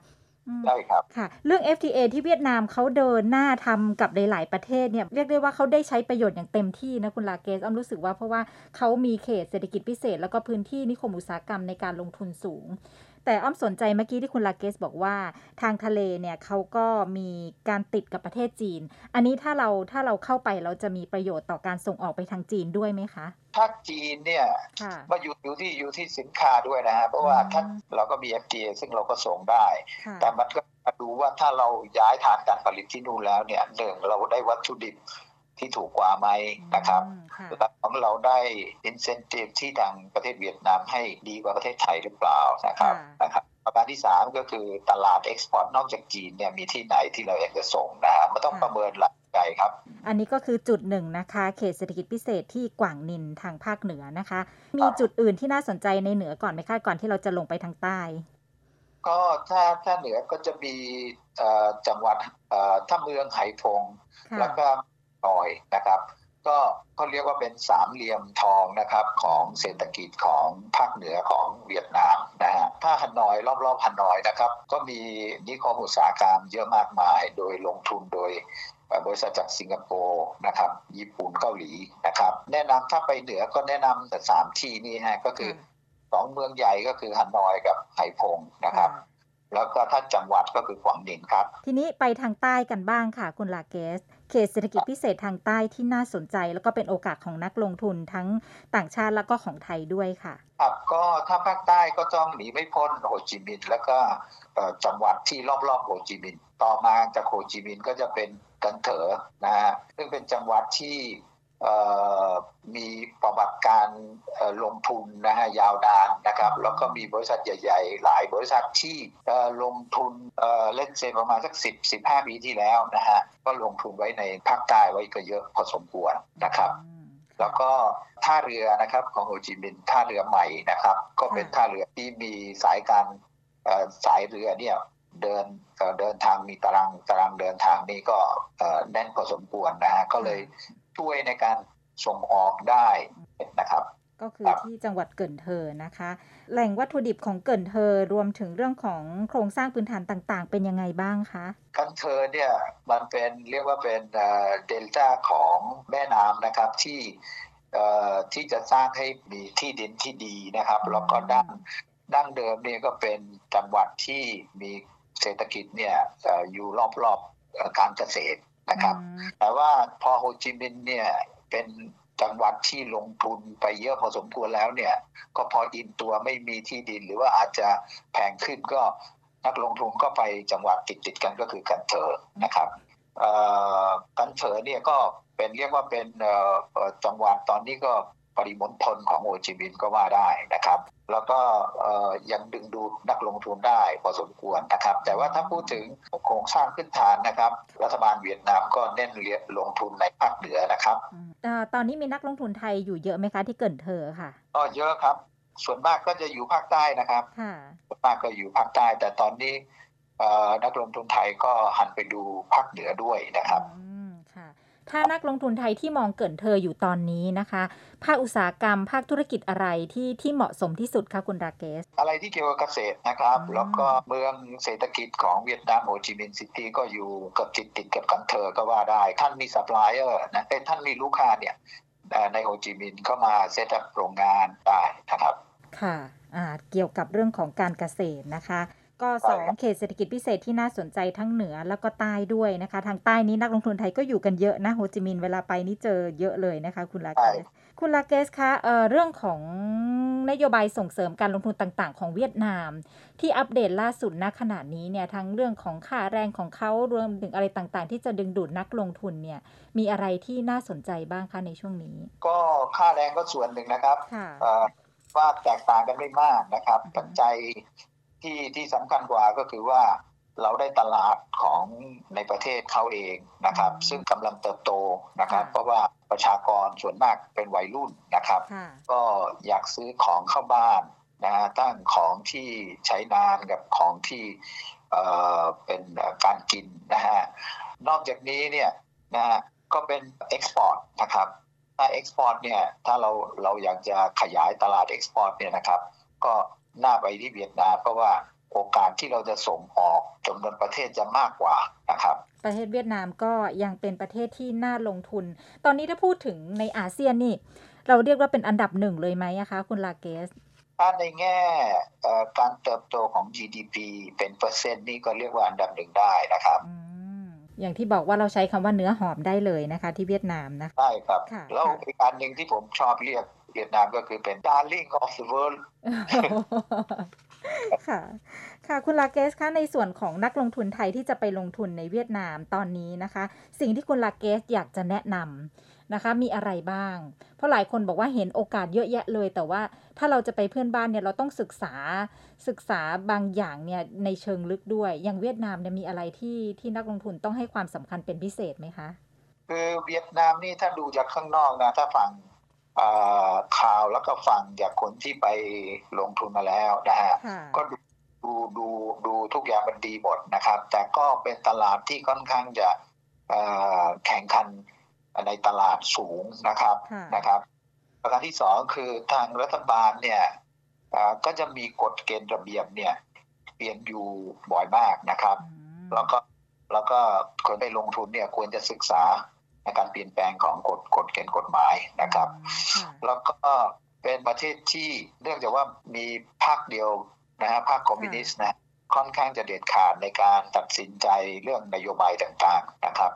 อืม
ได้ครับ
ค่ะ เรื่อง FTA ที่เวียดนามเขาเดินหน้าทำกับหลาย ๆ ประเทศเนี่ยเรียกได้ว่าเขาได้ใช้ประโยชน์อย่างเต็มที่นะคุณลาเกสอ้อมรู้สึกว่าเพราะว่าเขามีเขตเศรษฐกิจพิเศษ แล้วก็พื้นที่นิคมอุตสาหกรรมในการลงทุนสูง แต่อ้อมสนใจเมื่อกี้ที่คุณลาเกสบอกว่าทางทะเลเนี่ยเขาก็มีการติดกับประเทศจีน อันนี้ถ้าเราถ้าเราเข้าไปเราจะมีประโยชน์ต่อการส่งออกไปทางจีนด้วยไหมคะ
ถ้าจีนเนี่ย
ค่ะ
มาอยู่อยู่ที่อยู่ที่สินค้าด้วยนะฮะเพราะว่า
อืม
ถ้าเราก็มี FTA ซึ่งเราก็ส่งได้
ค่ะ
แต่มันก็มาดูว่าถ้าเราย้ายฐานการผลิตที่นู่นแล้วเนี่ยหนึ่งเราได้วัตถุดิบ ที่ถูกกว่าไหมนะครับ
อืมค่ะ
และของเราได้ incentive ที่ทางประเทศเวียดนามให้ดีกว่าประเทศไทยหรือเปล่านะครับ
ค่ะ
นะครับประการที่สามก็คือตลาด export นอกจากจีนเนี่ยมีที่ไหนที่เราอยากจะส่งนะฮะมันต้องประเมินหลายปัจจัยครับ
อันนี้ก็คือจุดหนึ่งนะคะ เขตเศรษฐกิจพิเศษที่กวางนินทางภาคเหนือนะคะ มีจุดอื่นที่น่าสนใจในเหนือก่อนไหมคะก่อนที่เราจะลงไปทางใต้
ก็ถ้าถ้าเหนือก็จะมีเอ่อจังหวัดเอ่อท่าเมืองไหพง
ค่ะ
แล้วก็ หน่อยนะครับ ก็เขาเรียกว่าเป็นสามเหลี่ยมทองนะครับของเศรษฐกิจของภาคเหนือของเวียดนามนะฮะถ้าฮันนอยรอบๆฮันนอยนะครับ ก็มีนิคมอุตสาหกรรมเยอะมากมาย โดยลงทุนโดยเอ่อบริษัทจากสิงคโปร์นะครับญี่ปุ่นเกาหลีนะครับ แนะนำถ้าไปเหนือก็แนะนำแต่สามที่นี้ฮะก็คือสองเมืองใหญ่ก็คือฮันนอยกับไหพงนะครับ แล้วก็ถ้าจังหวัดก็คือกวางนินครับ
ทีนี้ไปทางใต้กันบ้างค่ะ คุณลาเกส เขตเศรษฐกิจพิเศษทางใต้ที่น่าสนใจ แล้วก็เป็นโอกาสของนักลงทุนทั้งต่างชาติแล้วก็ของไทยด้วยค่ะ
ครับก็ถ้าภาคใต้ก็ต้องหนีไม่พ้นโฮจิมินห์แล้วก็จังหวัดที่รอบๆโฮจิมินห์ต่อมาจากโฮจิมินห์ก็จะเป็นกันเถอนะฮะซึ่งเป็นจังหวัดที่ มีประวัติการลงทุนนะฮะยาวนานนะครับแล้วก็มีบริษัทใหญ่ๆ หลายบริษัทที่ลงทุนเล่นเซนประมาณสักสิบสิบห้าปีที่แล้วนะฮะก็ลงทุนไว้ในภาคใต้ไว้ก็เยอะพอสมควรนะครับแล้วก็ท่าเรือนะครับของโฮจิมินห์ท่าเรือใหม่นะครับ ก็เป็นท่าเรือที่มีสายการสายเรือเนี่ยเดินเดินทางมีตารางตารางเดินทางนี่ก็แน่นพอสมควรนะฮะก็เลย ช่วยในการส่งออกได้นะครับ
ก็คือ
ครับ
ที่จังหวัดเกินเธอนะคะ แหล่งวัตถุดิบของเกินเธอรวมถึงเรื่องของโครงสร้างพื้นฐานต่างๆ เป็นยังไงบ้างคะ
กันเธอเนี่ยมันเป็นเรียกว่าเป็นเดลต้าของแม่น้ำนะครับที่เอ่อที่จะสร้างให้มีที่ดินที่ดีนะครับ แล้วก็ดั้งดั้งเดิมเนี่ยก็เป็นจังหวัดที่มีเศรษฐกิจเนี่ยเอ่ออยู่รอบๆเอ่อการเกษตร นะครับ
อืม
แต่ว่าพอโฮจิมินห์เนี่ยเป็นจังหวัดที่ลงทุนไปเยอะพอสมควรแล้วเนี่ย ก็พออิ่มตัวไม่มีที่ดิน หรือว่าอาจจะแพงขึ้นก็นักลงทุนก็ไปจังหวัดติดติดๆกันก็คือกันเถอนะครับเอ่อกันเถอเนี่ยก็เป็นเรียกว่าเป็นเอ่อเอ่อจังหวัดตอนนี้ก็ปริมณฑลของโฮจิมินห์ก็ว่าได้นะครับ แล้วก็เอ่อยังดึงดูดนักลงทุนได้พอสมควรนะครับ แต่ว่าถ้าพูดถึงโครงสร้างพื้นฐานนะครับ รัฐบาลเวียดนามก็เน้นเรียนลงทุนในภาคเหนือนะครับ
อืมเอ่อตอนนี้มีนักลงทุนไทยอยู่เยอะไหมคะที่เกินเธอค่ะ
ก็เยอะครับ ส่วนมากก็จะอยู่ภาคใต้นะครับ
ค่ะ
ส่วนมากก็อยู่ภาคใต้ แต่ตอนนี้เอ่อนักลงทุนไทยก็หันไปดูภาคเหนือด้วยนะครับ
อืมค่ะ ถ้านักลงทุนไทยที่มองเกินเธออยู่ตอนนี้นะคะ ภาคอุตสาหกรรม ภาคธุรกิจอะไรที่ที่เหมาะสมที่สุดคะคุณราเกส
อะไรที่เกี่ยวกับเกษตรนะครับ
อืม
แล้วก็เมืองเศรษฐกิจของเวียดนามโฮจิมินห์ซิตี้ก็อยู่กับติดติดๆกับกันเถอก็ว่าได้ ท่านมีซัพพลายเออร์นะเอ้ยท่านมีลูกค้าเนี่ยเอ่อในโฮจิมินห์ก็มา set up โรงงานได้นะครับ
ค่ะอ่าเกี่ยวกับเรื่องของการเกษตรนะคะ ก็
ใช่
สอง
ครับ
เขตเศรษฐกิจพิเศษที่น่าสนใจทั้งเหนือแล้วก็ใต้ด้วยนะคะ ทางใต้นี้นักลงทุนไทยก็อยู่กันเยอะนะโฮจิมินห์เวลาไปนี่เจอเยอะเลยนะคะ คุณลาเกสคุณลาเกสคะเอ่อเรื่องของนโยบายส่งเสริมการลงทุนต่างๆ ของเวียดนาม ที่อัปเดตล่าสุดณขณะนี้เนี่ยทั้งเรื่องของค่าแรงของเขารวมถึงอะไรต่างๆ ที่จะดึงดูดนักลงทุนเนี่ยมีอะไรที่น่าสนใจบ้างคะในช่วงนี้
ก็ค่าแรงก็ส่วนหนึ่งนะครับ
ค่ะ
เอ่อว่าแตกต่างกันไม่มากนะครับ
อือฮึ
ปัจจัย ที่ที่สำคัญกว่าก็คือว่าเราได้ตลาดของในประเทศเขาเองนะครับ ซึ่งกำลังเติบโตนะครับ เพราะว่าประชากรส่วนมากเป็นวัยรุ่นนะครับ
ค่ะ
ก็อยากซื้อของเข้าบ้านนะฮะทั้งของที่ใช้นานกับของที่เอ่อเป็นเอ่อการกินนะฮะนอกจากนี้เนี่ยนะฮะก็เป็น export นะครับถ้า export เนี่ยถ้าเราเราอยากจะขยายตลาด export เนี่ยนะครับ ก็ น่าไปที่เวียดนามเพราะว่าโอกาสที่เราจะส่งออกจำนวนประเทศจะมากกว่านะครับ
ประเทศเวียดนามก็ยังเป็นประเทศที่น่าลงทุน ตอนนี้ถ้าพูดถึงในอาเซียนนี่ เราเรียกว่าเป็นอันดับหนึ่งเลยไหมอะคะ คุณลาเกส
ถ้าในแง่เอ่อการเติบโตของ GDP เป็นเปอร์เซ็นต์นี่ก็เรียกว่าอันดับหนึ่งได้นะครับ
อืมอย่างที่บอกว่าเราใช้คำว่าเนื้อหอมได้เลยนะคะ ที่เวียดนามนะคะ
ใช่ครับ
ค่ะ
แล้ว
ค่ะ
อีกอันหนึ่งที่ผมชอบเรียก เวียดนามก็คือเป็น darling of the world
ค่ะ ค่ะ คุณลาเกสคะในส่วนของนักลงทุนไทยที่จะไปลงทุนในเวียดนามตอนนี้นะคะ สิ่งที่คุณลาเกสอยากจะแนะนำนะคะ มีอะไรบ้าง เพราะหลายคนบอกว่าเห็นโอกาสเยอะแยะเลย แต่ว่าถ้าเราจะไปเพื่อนบ้านเนี่ยเราต้องศึกษาศึกษาบางอย่างเนี่ยในเชิงลึกด้วย อย่างเวียดนามเนี่ยมีอะไรที่ที่นักลงทุนต้องให้ความสำคัญเป็นพิเศษไหมคะ
คือเวียดนามนี่ถ้าดูจากข้างนอกนะถ้าฟัง ข่าวแล้วก็ฟังจากคนที่ไปลงทุนมาแล้วนะฮะก็ดูดูดูดูทุกอย่างมันดีหมดนะครับ แต่ก็เป็นตลาดที่ค่อนข้างจะแข่งขันในตลาดสูงนะครับนะครับ ประการที่สองคือทางรัฐบาลเนี่ยก็จะมีกฎเกณฑ์ระเบียบเนี่ยเปลี่ยนอยู่บ่อยมากนะครับ แล้วก็แล้วก็คนไปลงทุนเนี่ยควรจะศึกษา ในการเปลี่ยนแปลงของกฎกฎเกณฑ์กฎหมายนะครับ แล้วก็เป็นประเทศที่เนื่องจากว่ามีพรรคเดียวนะฮะพรรคคอมมิวนิสต์นะค่อนข้างจะเด็ดขาดในการตัดสินใจเรื่องนโยบายต่างๆนะครับ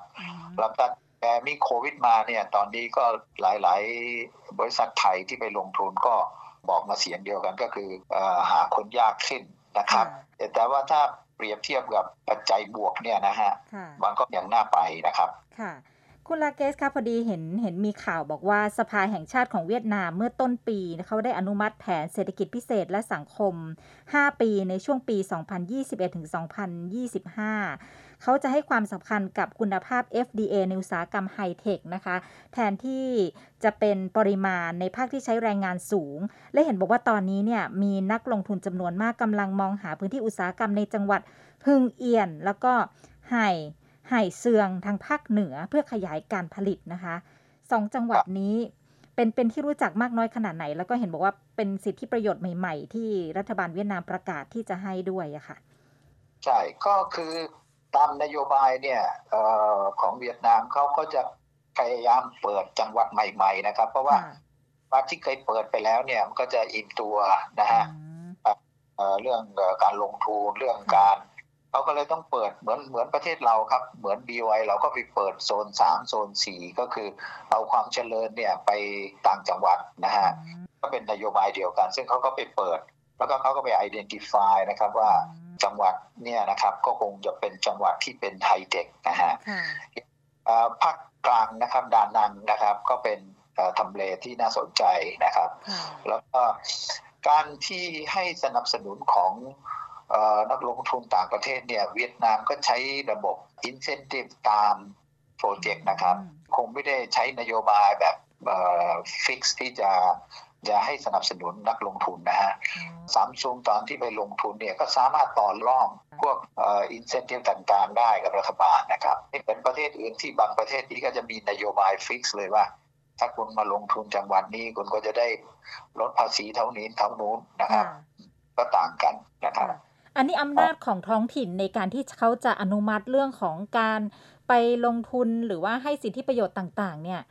แล้วก็แต่มีโควิดมาเนี่ยตอนนี้ก็หลายๆ บริษัทไทยที่ไปลงทุนก็บอกมาเสียงเดียวกันก็คือหาคนยากขึ้นนะครับ แต่ว่าถ้าเปรียบเทียบกับปัจจัยบวกเนี่ยนะฮะมันก็ยังน่าไปนะครับ
คุณลาเกสคะพอดีเห็นเห็นมีข่าวบอกว่าสภาแห่งชาติของเวียดนามเมื่อต้นปีเขาได้อนุมัติแผนเศรษฐกิจพิเศษและสังคม 5 ปีในช่วงปี 2021ถึง2025 เขาจะให้ความสำคัญกับคุณภาพ FDA ในอุตสาหกรรมไฮเทคนะคะ แทนที่จะเป็นปริมาณในภาคที่ใช้แรงงานสูง และเห็นบอกว่าตอนนี้เนี่ยมีนักลงทุนจำนวนมากกำลังมองหาพื้นที่อุตสาหกรรมในจังหวัดพึงเอียน แล้วก็ไห่ ไห่เซืองทางภาคเหนือเพื่อขยายการผลิตนะคะสองจังหวัดนี้เป็นเป็นที่รู้จักมากน้อยขนาดไหน แล้วก็เห็นบอกว่าเป็นสิทธิประโยชน์ใหม่ ๆ ที่รัฐบาลเวียดนามประกาศที่จะให้ด้วยอะค่ะ
ใช่ก็คือตามนโยบายเนี่ยออของเวียดนามเขาก็จะพยายามเปิดจังหวัดใหม่ ๆ นะครับ เพราะว่าวัดที่เคยเปิดไปแล้วเนี่ยมันก็จะอิ่มตัวนะฮะเรื่องการลงทุนเรื่องการ เขาก็เลยต้องเปิดเหมือนเหมือนประเทศเราครับ เหมือน BY เราก็ไปเปิดโซนสามโซนสี่ก็คือเอาความเจริญเนี่ยไปต่างจังหวัดนะฮะก็เป็นนโยบายเดียวกัน ซึ่งเขาก็ไปเปิด แล้วก็เขาก็ไป identify นะครับว่าจังหวัดเนี่ยนะครับก็คงจะเป็นจังหวัดที่เป็นไฮเทคนะฮะภาคกลางนะครับดานังนะครับก็เป็นทำเลที่น่าสนใจนะครับ แล้วก็การที่ให้สนับสนุนของ นักลงทุนต่างประเทศเนี่ยเวียดนามก็ใช้ระบบ incentive ตามโปรเจกต์นะครับ คงไม่ได้ใช้นโยบายแบบฟิกซ์ที่จะจะให้สนับสนุนนักลงทุนนะฮะสามซุงตอนที่ไปลงทุนเนี่ยก็สามารถต่อรองพวกอินเซนティブต่างๆได้กับรัฐบาลนะครับนี่เป็นประเทศอื่นที่บางประเทศที่ก็จะมีนโยบายฟิกซ์เลยว่า ถ้าคุณมาลงทุนจังหวัดนี้คุณก็จะได้ลดภาษีเท่านี้เท่านู้นนะครับ ก็ต่างกันนะครับ
อันนี้อำนาจของท้องถิ่นในการที่เขาจะอนุมัติเรื่องของการไปลงทุนหรือว่าให้สิทธิประโยชน์ต่างๆ เนี่ย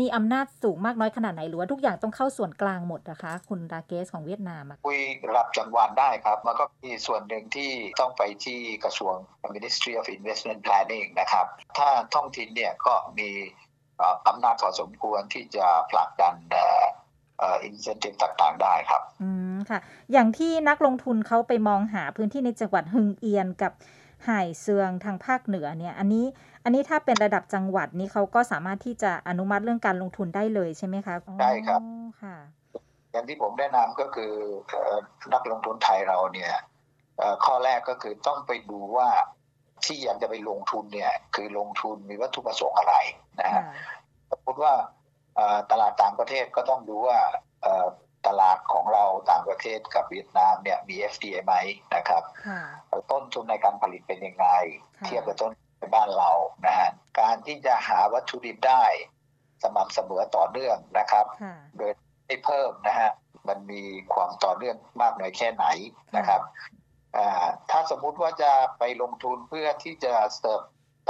มีอำนาจสูงมากน้อยขนาดไหนหรือว่าทุกอย่างต้องเข้าส่วนกลางหมดนะคะ คุณดาเกสของเวียดนาม
คุยรับจังหวัดได้ครับมันก็มีส่วนหนึ่งที่ต้องไปที่กระทรวง Ministry of Investment Planning นะครับ ถ้าท้องถิ่นเนี่ยก็มีอำนาจพอสมควรที่จะผลักดัน อินเซนティブต่างๆ ได้ครับ
อืมค่ะ อย่างที่นักลงทุนเขาไปมองหาพื้นที่ในจังหวัดหึงเอียนกับหายเสืองทางภาคเหนือเนี่ย อันนี้อันนี้ถ้าเป็นระดับจังหวัดนี้เขาก็สามารถที่จะอนุมัติเรื่องการลงทุนได้เลยใช่ไหมคะ
ได้ครับค่ะอย่างที่ผมแนะนำก็คือนักลงทุนไทยเราเนี่ยข้อแรกก็คือต้องไปดูว่าที่อยากจะไปลงทุนเนี่ย คือลงทุนมีวัตถุประสงค์อะไรนะฮะสมมติว่า ตลาดต่างประเทศก็ต้องดูว่าตลาดของเราต่างประเทศกับเวียดนามเนี่ยมี FTA ไหมนะครับต้นทุนในการผลิตเป็นยังไง เทียบกับต้นในบ้านเรานะฮะการที่จะหาวัตถุดิบได้สม่ำเสมอต่อเนื่องนะครับ โดยไม่เพิ่มนะฮะมันมีความต่อเนื่องมากน้อยแค่ไหนนะครับถ้าสมมุติว่าจะไปลงทุนเพื่อที่จะเสิร์ฟ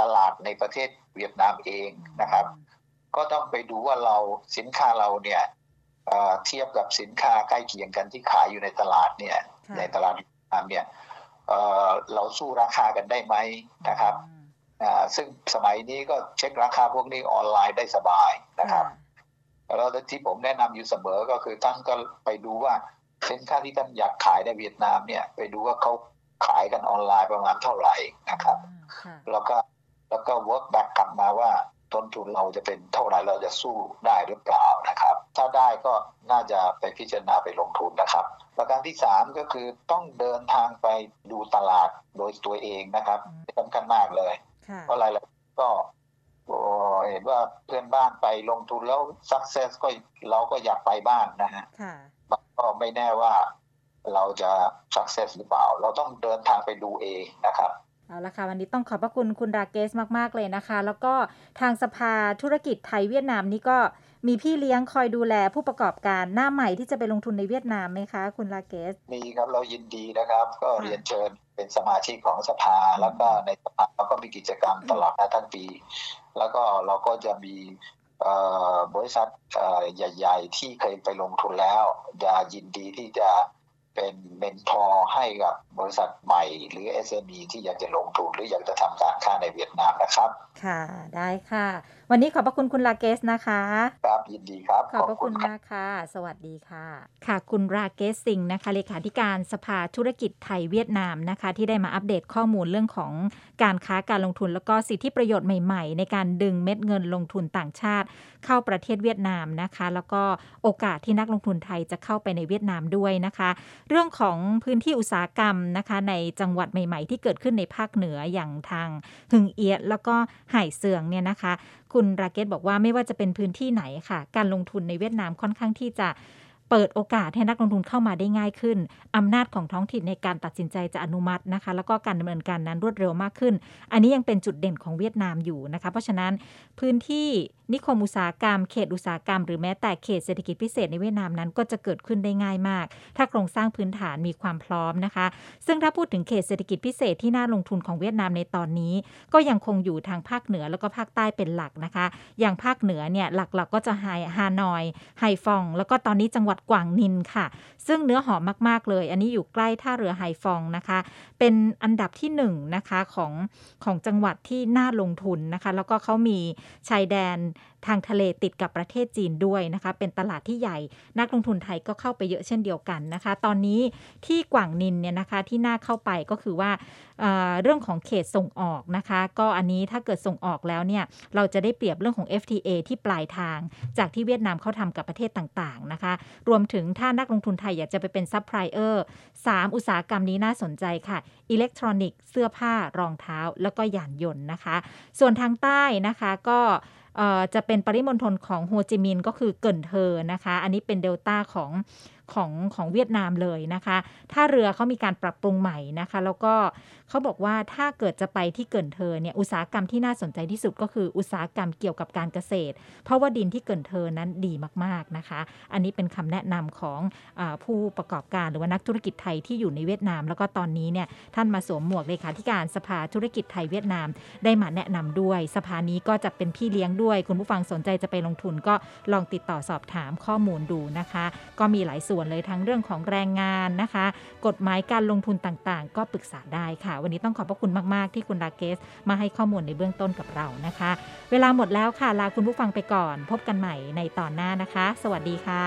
ตลาดในประเทศเวียดนามเองนะครับ ก็ต้องไปดูว่าเราสินค้าเราเนี่ยเทียบกับสินค้าใกล้เคียงกันที่ขายอยู่ในตลาดเนี่ยในตลาดนามเนี่ยเราสู้ราคากันได้ไหมนะครับซึ่งสมัยนี้ก็เช็คราคาพวกนี้ออนไลน์ได้สบายนะครับแล้วที่ผมแนะนำอยู่เสมอก็คือท่านก็ไปดูว่าสินค้าที่ท่านอยากขายในเวียดนามเนี่ยไปดูว่าเขาขายกันออนไลน์ประมาณเท่าไหร่นะครับ
ค่ะ
แล้วก็แล้วก็ work back กลับมาว่า ต้นทุนเราจะเป็นเท่าไหร่เราจะสู้ได้หรือเปล่านะครับ ถ้าได้ก็น่าจะไปพิจารณาไปลงทุนนะครับ ประการที่สามก็คือต้องเดินทางไปดูตลาดโดยตัวเองนะครับ
อืม
สำคัญมากเลย
ค่ะ
เพราะอะไรล่ะก็โอ้เห็นว่าเพื่อนบ้านไปลงทุนแล้ว success ก็เราก็อยากไปบ้างนะฮะ
ค่ะ
ก็ไม่แน่ว่าเราจะ success หรือเปล่า เราต้องเดินทางไปดูเองนะครับ
เอาละค่ะวันนี้ต้องขอบพระคุณคุณราเกสมาก ๆ เลยนะคะ แล้วก็ทางสภาธุรกิจไทยเวียดนามนี่ก็มีพี่เลี้ยงคอยดูแลผู้ประกอบการหน้าใหม่ที่จะไปลงทุนในเวียดนามไหมคะ คุณราเกส
มีครับเรายินดีนะครับ ก็
ค่ะ
เรียนเชิญเป็นสมาชิกของสภาแล้วก็ในสภาเราก็มีกิจกรรมตลอดนะทั้งปี แล้วก็เราก็จะมีเอ่อบริษัทเอ่อใหญ่ ๆ ที่เคยไปลงทุนแล้วจะยินดีที่จะ เป็น mentor ให้กับบริษัทใหม่ หรือ SME ที่อยากจะลงทุนหรืออยากจะทำการค้าในเวียดนามนะครับ
ค่ะ ได้ค่ะวันนี้ขอบพระคุณคุณราเกสนะคะ
ครับยินดีครับ
ขอบพระคุณมากค่ะ สวัสดีค่ะ ค่ะคุณราเกสซิงห์นะคะเลขาธิการสภาธุรกิจไทยเวียดนามนะคะ ที่ได้มาอัปเดตข้อมูลเรื่องของการค้าการลงทุน แล้วก็สิทธิประโยชน์ใหม่ๆ ในการดึงเม็ดเงินลงทุนต่างชาติ เข้าประเทศเวียดนามนะคะ แล้วก็โอกาสที่นักลงทุนไทยจะเข้าไปในเวียดนามด้วยนะคะ เรื่องของพื้นที่อุตสาหกรรมนะคะในจังหวัดใหม่ ๆ ที่เกิดขึ้นในภาคเหนืออย่างทางหึงเอียดแล้วก็ไห่เสืองเนี่ยนะคะ คุณราเกตบอกว่าไม่ว่าจะเป็นพื้นที่ไหนค่ะ การลงทุนในเวียดนามค่อนข้างที่จะ เปิดโอกาสให้นักลงทุนเข้ามาได้ง่ายขึ้น อำนาจของท้องถิ่นในการตัดสินใจจะอนุมัตินะคะ แล้วก็การดำเนินการนั้นรวดเร็วมากขึ้น อันนี้ยังเป็นจุดเด่นของเวียดนามอยู่นะคะ เพราะฉะนั้นพื้นที่นิคมอุตสาหกรรม เขตอุตสาหกรรม หรือแม้แต่เขตเศรษฐกิจพิเศษในเวียดนามนั้นก็จะเกิดขึ้นได้ง่ายมาก ถ้าโครงสร้างพื้นฐานมีความพร้อมนะคะ ซึ่งถ้าพูดถึงเขตเศรษฐกิจพิเศษที่น่าลงทุนของเวียดนามในตอนนี้ ก็ยังคงอยู่ทางภาคเหนือแล้วก็ภาคใต้เป็นหลักนะคะ อย่างภาคเหนือเนี่ยหลักๆก็จะไฮฮานอยไฮฟอง แล้วก็ตอนนี้จังหวัดกวางนินค่ะ ซึ่งเนื้อหอมมากๆเลย อันนี้อยู่ใกล้ท่าเรือไฮฟองนะคะ เป็นอันดับที่หนึ่งนะคะของของจังหวัดที่น่าลงทุนนะคะ แล้วก็เขามีชายแดนทางทะเลติดกับประเทศจีนด้วยนะคะ เป็นตลาดที่ใหญ่นักลงทุนไทยก็เข้าไปเยอะเช่นเดียวกันนะคะ ตอนนี้ที่กวางนินเนี่ยนะคะที่น่าเข้าไปก็คือว่าเรื่องของเขตส่งออกนะคะ ก็อันนี้ถ้าเกิดส่งออกแล้วเนี่ยเราจะได้เปรียบเรื่องของ FTA ที่ปลายทาง จากที่เวียดนามเขาทำกับประเทศต่างๆนะคะ รวมถึงถ้านักลงทุนไทยอยากจะไปเป็นซัพพลายเออร์สามอุตสาหกรรมนี้น่าสนใจค่ะ อิเล็กทรอนิกส์เสื้อผ้ารองเท้าแล้วก็ยานยนต์นะคะ ส่วนทางใต้นะคะก็ จะเป็นปริมณฑลของโฮจิมินห์ก็คือเกินเธอนะคะ อันนี้เป็นเดลต้าของ ของของเวียดนามเลยนะคะท่าเรือเขามีการปรับปรุงใหม่นะคะ แล้วก็เขาบอกว่าถ้าเกิดจะไปที่เกินเทอเนี่ยอุตสาหกรรมที่น่าสนใจที่สุดก็คืออุตสาหกรรมเกี่ยวกับการเกษตร เพราะว่าดินที่เกินเทอนั้นดีมากๆนะคะ อันนี้เป็นคำแนะนำของอผู้ประกอบการหรือว่านักธุรกิจไทยที่อยู่ในเวียดนาม แล้วก็ตอนนี้เนี่ยท่านมาสวมหมวกเลขาธิการสภาธุรกิจไทยเวียดนาม ได้มาแนะนำด้วย สภานี้ก็จะเป็นพี่เลี้ยงด้วย คุณผู้ฟังสนใจจะไปลงทุนก็ลองติดต่อสอบถามข้อมูลดูนะคะ ก็มีหลายส่วนวนเลยทั้งเรื่องของแรงงานนะคะ กฎหมายการลงทุนต่างๆ ก็ปรึกษาได้ค่ะ วันนี้ต้องขอบพระคุณมากๆ ที่คุณลาเกส มาให้ข้อมูลในเบื้องต้นกับเรานะคะ เวลาหมดแล้วค่ะลาคุณผู้ฟังไปก่อน พบกันใหม่ในตอนหน้านะคะ สวัสดีค่ะ